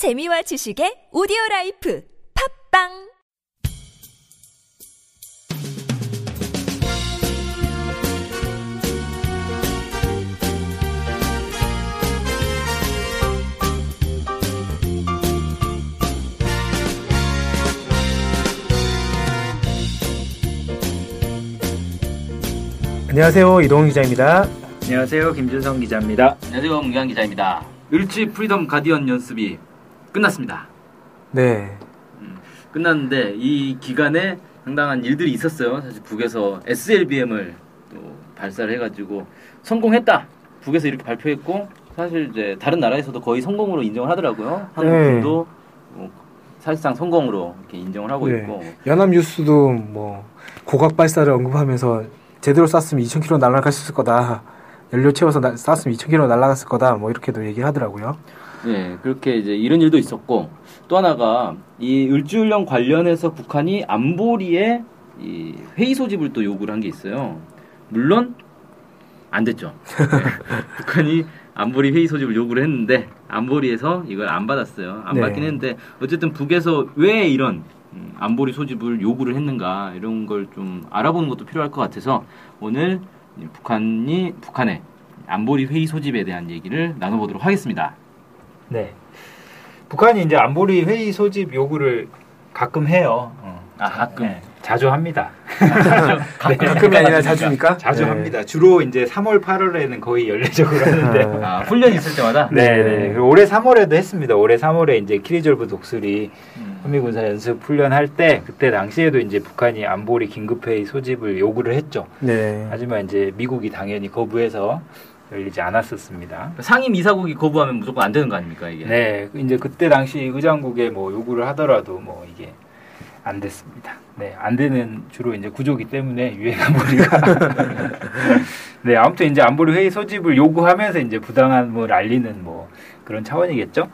재미와 지식의 오디오 라이프 팝빵 안녕하세요 이동훈 기자입니다. 안녕하세요. 김준성 기자입니다. 안녕하세요. 문경 기자입니다. 을지 프리덤 가디언 연습이 끝났습니다. 네, 끝났는데 이 기간에 상당한 일들이 있었어요. 사실 북에서 SLBM을 또 발사를 해가지고 성공했다. 북에서 이렇게 발표했고 사실 이제 다른 나라에서도 거의 성공으로 인정을 하더라고요. 한국도 뭐 사실상 성공으로 이렇게 인정을 하고 네. 있고 연합뉴스도 뭐 고각 발사를 언급하면서 제대로 쐈으면 2,000km 날아갔을 거다. 연료 채워서 나- 쐈으면 2,000km 날아갔을 거다. 뭐 이렇게도 얘기하더라고요. 네, 그렇게 이제 이런 일도 있었고 또 하나가 이 을지훈련 관련해서 북한이 안보리에 이 회의 소집을 또 요구를 한 게 있어요. 물론 안 됐죠. 네, 북한이 안보리 회의 소집을 요구를 했는데 안보리에서 이걸 안 받았어요. 안 네. 받긴 했는데 어쨌든 북에서 왜 이런 음, 안보리 소집을 요구를 했는가 이런 걸 좀 알아보는 것도 필요할 것 같아서 오늘 이 북한이 북한의 안보리 회의 소집에 대한 얘기를 나눠보도록 하겠습니다. 네. 북한이 이제 안보리 회의 소집 요구를 가끔 해요. 어. 아, 가끔. 네, 자주 합니다. 가끔이 아니라 자주니까. 자주 네. 합니다. 주로 이제 3월, 8월에는 거의 연례적으로 하는데. 아, 훈련 있을 때마다? 네, 네. 그리고 올해 3월에도 했습니다. 올해 3월에 이제 키리졸브 독수리 음. 현미군사 연습 훈련할 때 그때 당시에도 이제 북한이 안보리 긴급회의 소집을 요구를 했죠. 네. 하지만 이제 미국이 당연히 거부해서 열리지 않았었습니다. 상임 이사국이 거부하면 무조건 안 되는 거 아닙니까, 이게? 네, 이제 그때 당시 의장국에 뭐 요구를 하더라도 뭐 이게 안 됐습니다. 네, 안 되는 주로 이제 구조기 때문에 유엔 안보리가 네, 아무튼 이제 안보리 회의 소집을 요구하면서 이제 부당함을 알리는 뭐 그런 차원이겠죠.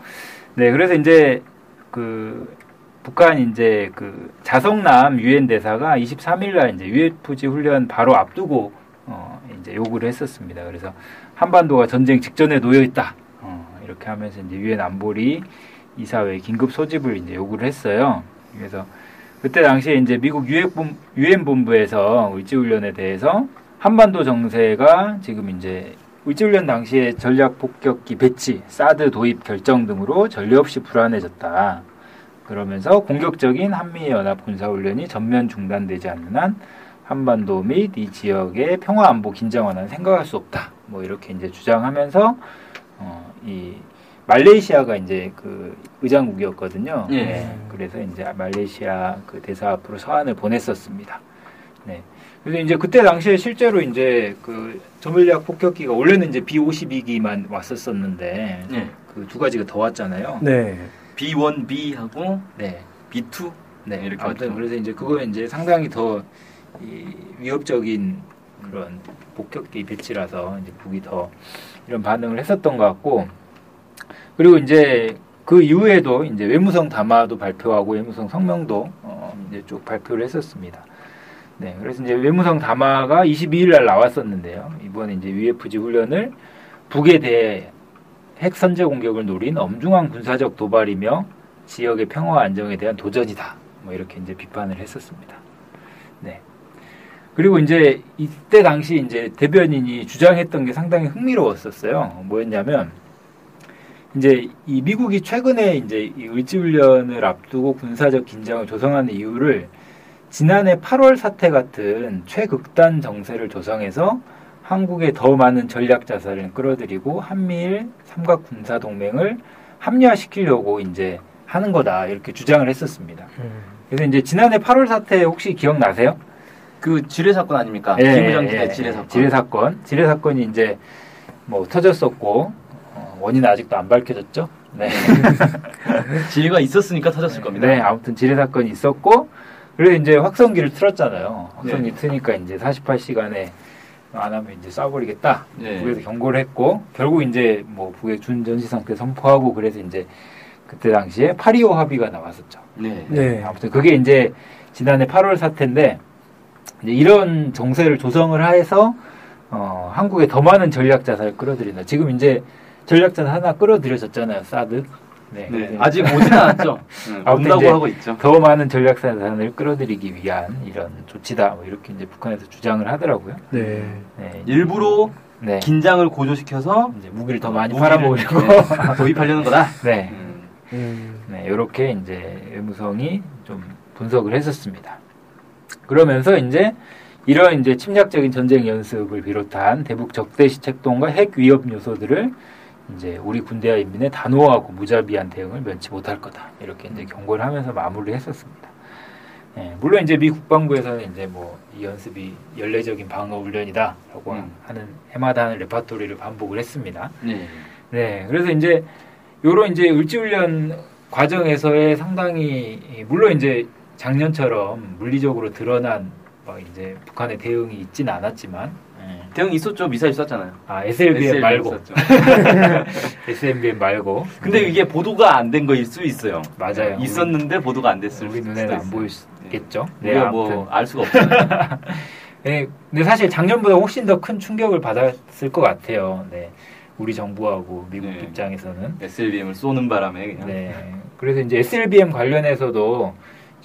네, 그래서 이제 그 북한 이제 그 자성남 유엔 대사가 23일 날 이제 UFG 훈련 바로 앞두고 어 이제 요구를 했었습니다. 그래서 한반도가 전쟁 직전에 놓여 있다. 어, 이렇게 하면서 이제 유엔 안보리 이사회 긴급 소집을 이제 요구를 했어요. 그래서 그때 당시에 이제 미국 유엔 본부에서 을지훈련에 대해서 한반도 정세가 지금 이제 을지훈련 당시에 전략 폭격기 배치, 사드 도입 결정 등으로 전례 없이 불안해졌다. 그러면서 공격적인 한미 연합 군사 훈련이 전면 중단되지 않는 한 한반도 및 이 지역의 평화 안보 긴장 완화는 생각할 수 없다. 뭐 이렇게 이제 주장하면서 어, 이 말레이시아가 이제 그 의장국이었거든요. 예. 네, 그래서 이제 말레이시아 그 대사 앞으로 서한을 보냈었습니다. 네. 그래서 이제 그때 당시에 실제로 이제 그 전략 폭격기가 원래는 이제 B52기만 왔었었는데 네. 그두 가지가 더 왔잖아요. 네. B1, B하고 네. B2? 네, 이렇게 아무튼 왔죠. 그래서 이제 그거 이제 상당히 더 이, 위협적인 그런 폭격기 배치라서 이제 북이 더 이런 반응을 했었던 것 같고 그리고 이제 그 이후에도 이제 외무성 담화도 발표하고 외무성 성명도 어, 이제 쭉 발표를 했었습니다. 네, 그래서 이제 외무성 담화가 22일 날 나왔었는데요. 이번에 이제 UFG 훈련을 북에 대해 핵 선제 공격을 노린 엄중한 군사적 도발이며 지역의 평화 안정에 대한 도전이다. 뭐 이렇게 이제 비판을 했었습니다. 네. 그리고 이제 이때 당시 이제 대변인이 주장했던 게 상당히 흥미로웠었어요. 뭐였냐면 이제 이 미국이 최근에 이제 이 의지훈련을 앞두고 군사적 긴장을 조성하는 이유를 지난해 8월 사태 같은 최극단 정세를 조성해서 한국에 더 많은 전략 자산을 끌어들이고 한미일 삼각 군사 동맹을 합리화시키려고 이제 하는 거다 이렇게 주장을 했었습니다. 음. 그래서 이제 지난해 8월 사태 혹시 기억나세요? 그 지뢰 사건 아닙니까? 예, 김우정 예, 기자 예, 지뢰 사건. 지뢰 사건. 지뢰 사건이 이제 뭐 터졌었고 어, 원인은 아직도 안 밝혀졌죠. 네. 지뢰가 있었으니까 터졌을 겁니다. 네, 아무튼 지뢰 사건이 있었고 그래서 이제 확성기를 틀었잖아요. 확성기 네. 트니까 이제 48시간에 안 하면 이제 쏴버리겠다. 네. 북에서 경고를 했고 결국 이제 뭐 북의 준전시 상태 선포하고 그래서 이제 그때 당시에 8.25 합의가 나왔었죠. 네. 네. 아무튼 그게 이제 지난해 8월 사태인데 이제 이런 정세를 조성을 해서 어, 한국에 더 많은 전략 자산을 끌어들인다. 지금 이제 전략 자산 하나 끌어들여졌잖아요. 사드. 네. 네, 그래서 아직 오진 않았죠. 네, 아무튼 온다고 이제 하고 있죠. 더 많은 전략 생산을 끌어들이기 위한 이런 조치다. 뭐 이렇게 이제 북한에서 주장을 하더라고요. 네. 네. 일부러 네. 긴장을 고조시켜서 이제 무기를 더 많이 무기를 팔아먹으려고. 이렇게 도입하려는 거다. 네. 음. 음. 네, 이렇게 이제 외무성이 좀 분석을 했었습니다. 그러면서 이제 이런 이제 침략적인 전쟁 연습을 비롯한 대북 적대시 책동과 핵 위협 요소들을 이제 우리 군대와 인민의 단호하고 무자비한 대응을 면치 못할 거다. 이렇게 이제 경고를 하면서 마무리를 했었습니다. 예, 물론 이제 미 국방부에서는 이제 뭐 이 연습이 연례적인 방어 훈련이다라고 음. 하는 해마다 하는 레파토리를 반복을 했습니다. 네. 네, 그래서 이제 요런 이제 을지 훈련 과정에서의 상당히 물론 이제 작년처럼 물리적으로 드러난 막 이제 북한의 대응이 있지는 않았지만 예. 대응 있었죠. 미사일 쐈잖아요. 아 SLBM 말고 쐈죠. SLBM 말고 근데 이게 보도가 안 된 거일 수 있어요. 맞아요. 있었는데 보도가 안 됐을 우리 눈에는 안. 보였겠죠. 네. 네, 우리가 뭐 알 수가 없잖아요. 네, 근데 사실 작년보다 훨씬 더 큰 충격을 받았을 것 같아요. 네, 우리 정부하고 미국 네. 입장에서는 SLBM을 쏘는 바람에 그냥. 네. 그래서 이제 SLBM 관련해서도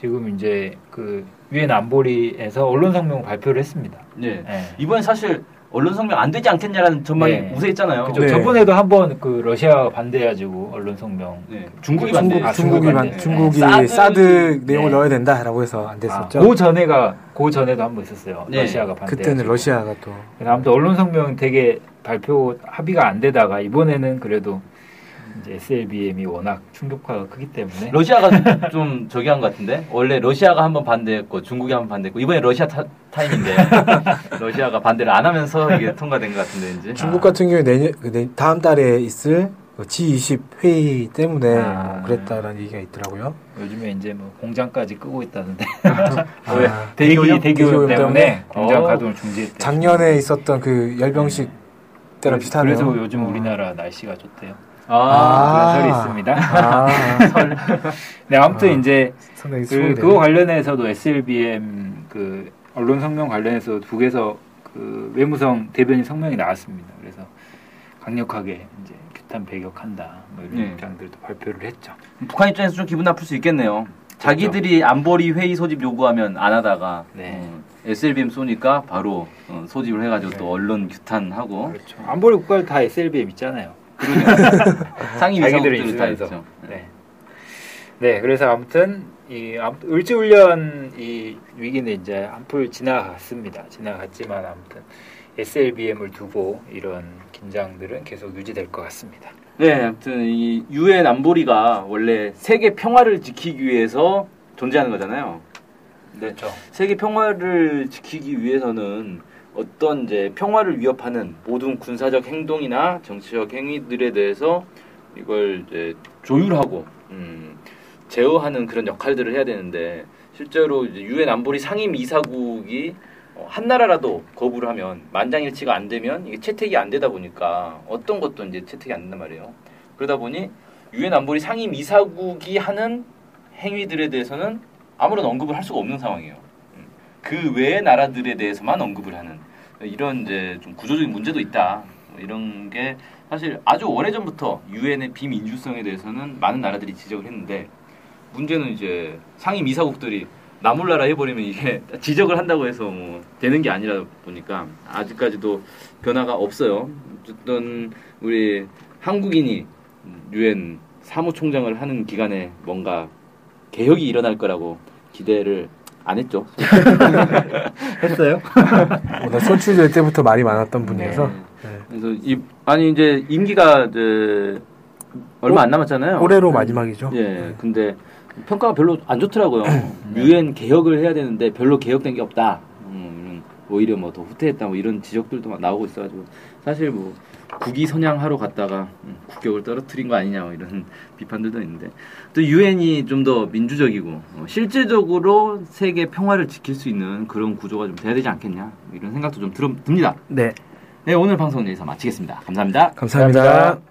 지금 이제 그 유엔 안보리에서 언론 성명 발표를 했습니다. 네. 네. 이번에 사실 언론 성명 안 되지 않겠냐라는 전망이 네. 우세했잖아요. 그죠. 네. 저번에도 한번 그 러시아가 반대해가지고 언론 성명. 네. 중국이 중국, 반대. 아, 중국이 중국이 반, 반대. 중국이 사드- 사드, 내용을 네. 넣어야 된다라고 해서 안 아, 됐었죠. 그 전에가 그 전에도 한 번 있었어요. 네. 러시아가 반대. 그때는 러시아가 또 아무튼 언론 성명 되게 발표 합의가 안 되다가 이번에는 그래도 이제 SLBM이 워낙 충격파가 크기 때문에 러시아가 좀 저기 한것 같은데 원래 러시아가 한번 반대했고 중국이 한번 반대했고 이번에 러시아 타, 타임인데 러시아가 반대를 안 하면서 이게 통과된 것 같은데 이제 중국 같은 경우에 내년 그 내- 다음 달에 있을 그 G20 회의 때문에 아. 뭐 그랬다라는 얘기가 있더라고요. 요즘에 이제 뭐 공장까지 끄고 있다는데 아, 왜 대기 대기오염? 대기오염 대기오염 때문에 때문에? 공장 어. 가동을 중지했대. 작년에 있었던 그 열병식 때랑 비슷하네요. 그래서 요즘 우리나라 날씨가 좋대요. 아. 그런 설이 있습니다. 아, 네, 아무튼 아. 이제 그. 그거 관련해서도 SLBM 그 언론 성명 관련해서 북에서 그 외무성 대변인 성명이 나왔습니다. 그래서 강력하게 이제 규탄 배격한다 뭐 이런 네. 입장들도 발표를 했죠. 북한 입장에서 좀 기분 나쁠 수 있겠네요. 자기들이 안보리 회의 소집 요구하면 안 하다가 네. 어, SLBM 쏘니까 바로 어, 소집을 해가지고 네. 또 언론 규탄하고 그렇죠. 안보리 국가들 다 SLBM 있잖아요. 상위 있으면서. 있죠. 네. 네, 그래서 아무튼 이 을지훈련 이 위기는 이제 한풀 지나갔습니다. 지나갔지만 아무튼 SLBM을 두고 이런 긴장들은 계속 유지될 것 같습니다. 네, 아무튼 이 유엔 안보리가 원래 세계 평화를 지키기 위해서 존재하는 거잖아요. 네, 그렇죠. 세계 평화를 지키기 위해서는 어떤 이제 평화를 위협하는 모든 군사적 행동이나 정치적 행위들에 대해서 이걸 이제 조율하고 음, 제어하는 그런 역할들을 해야 되는데 실제로 유엔 안보리 상임 이사국이 어, 한 나라라도 거부를 하면 만장일치가 안 되면 이게 채택이 안 되다 보니까 어떤 것도 이제 채택이 안 된단 말이에요. 그러다 보니 유엔 안보리 상임 이사국이 하는 행위들에 대해서는 아무런 언급을 할 수가 없는 상황이에요. 음. 그 외의 나라들에 대해서만 언급을 하는 이런 이제 좀 구조적인 문제도 있다. 뭐 이런 게 사실 아주 오래전부터 유엔의 비민주성에 대해서는 많은 나라들이 지적을 했는데 문제는 이제 상임 이사국들이 나몰라라 해버리면 이게 지적을 한다고 해서 뭐 되는 게 아니라 보니까 아직까지도 변화가 없어요. 어쨌든 우리 한국인이 유엔 사무총장을 하는 기간에 뭔가 개혁이 일어날 거라고 기대를 안 했죠. 했어요? 워낙 선출될 때부터 말이 많았던 분이어서 네. 네. 그래서 이 아니 이제 임기가 이제 얼마 안 남았잖아요. 올해로 마지막이죠. 예. 네. 근데 평가가 별로 안 좋더라고요. 네. 유엔 개혁을 해야 되는데 별로 개혁된 게 없다. 음, 오히려 뭐 더 후퇴했다. 뭐 이런 지적들도 막 나오고 있어가지고 사실 뭐 국위 선양하러 갔다가 음, 국격을 떨어뜨린 거 아니냐 뭐 이런 비판들도 있는데 또 유엔이 좀 더 민주적이고 어, 실질적으로 세계 평화를 지킬 수 있는 그런 구조가 좀 돼야 되지 않겠냐 뭐 이런 생각도 좀 들, 듭니다. 네, 네 오늘 방송은 여기서 마치겠습니다. 감사합니다. 감사합니다. 감사합니다.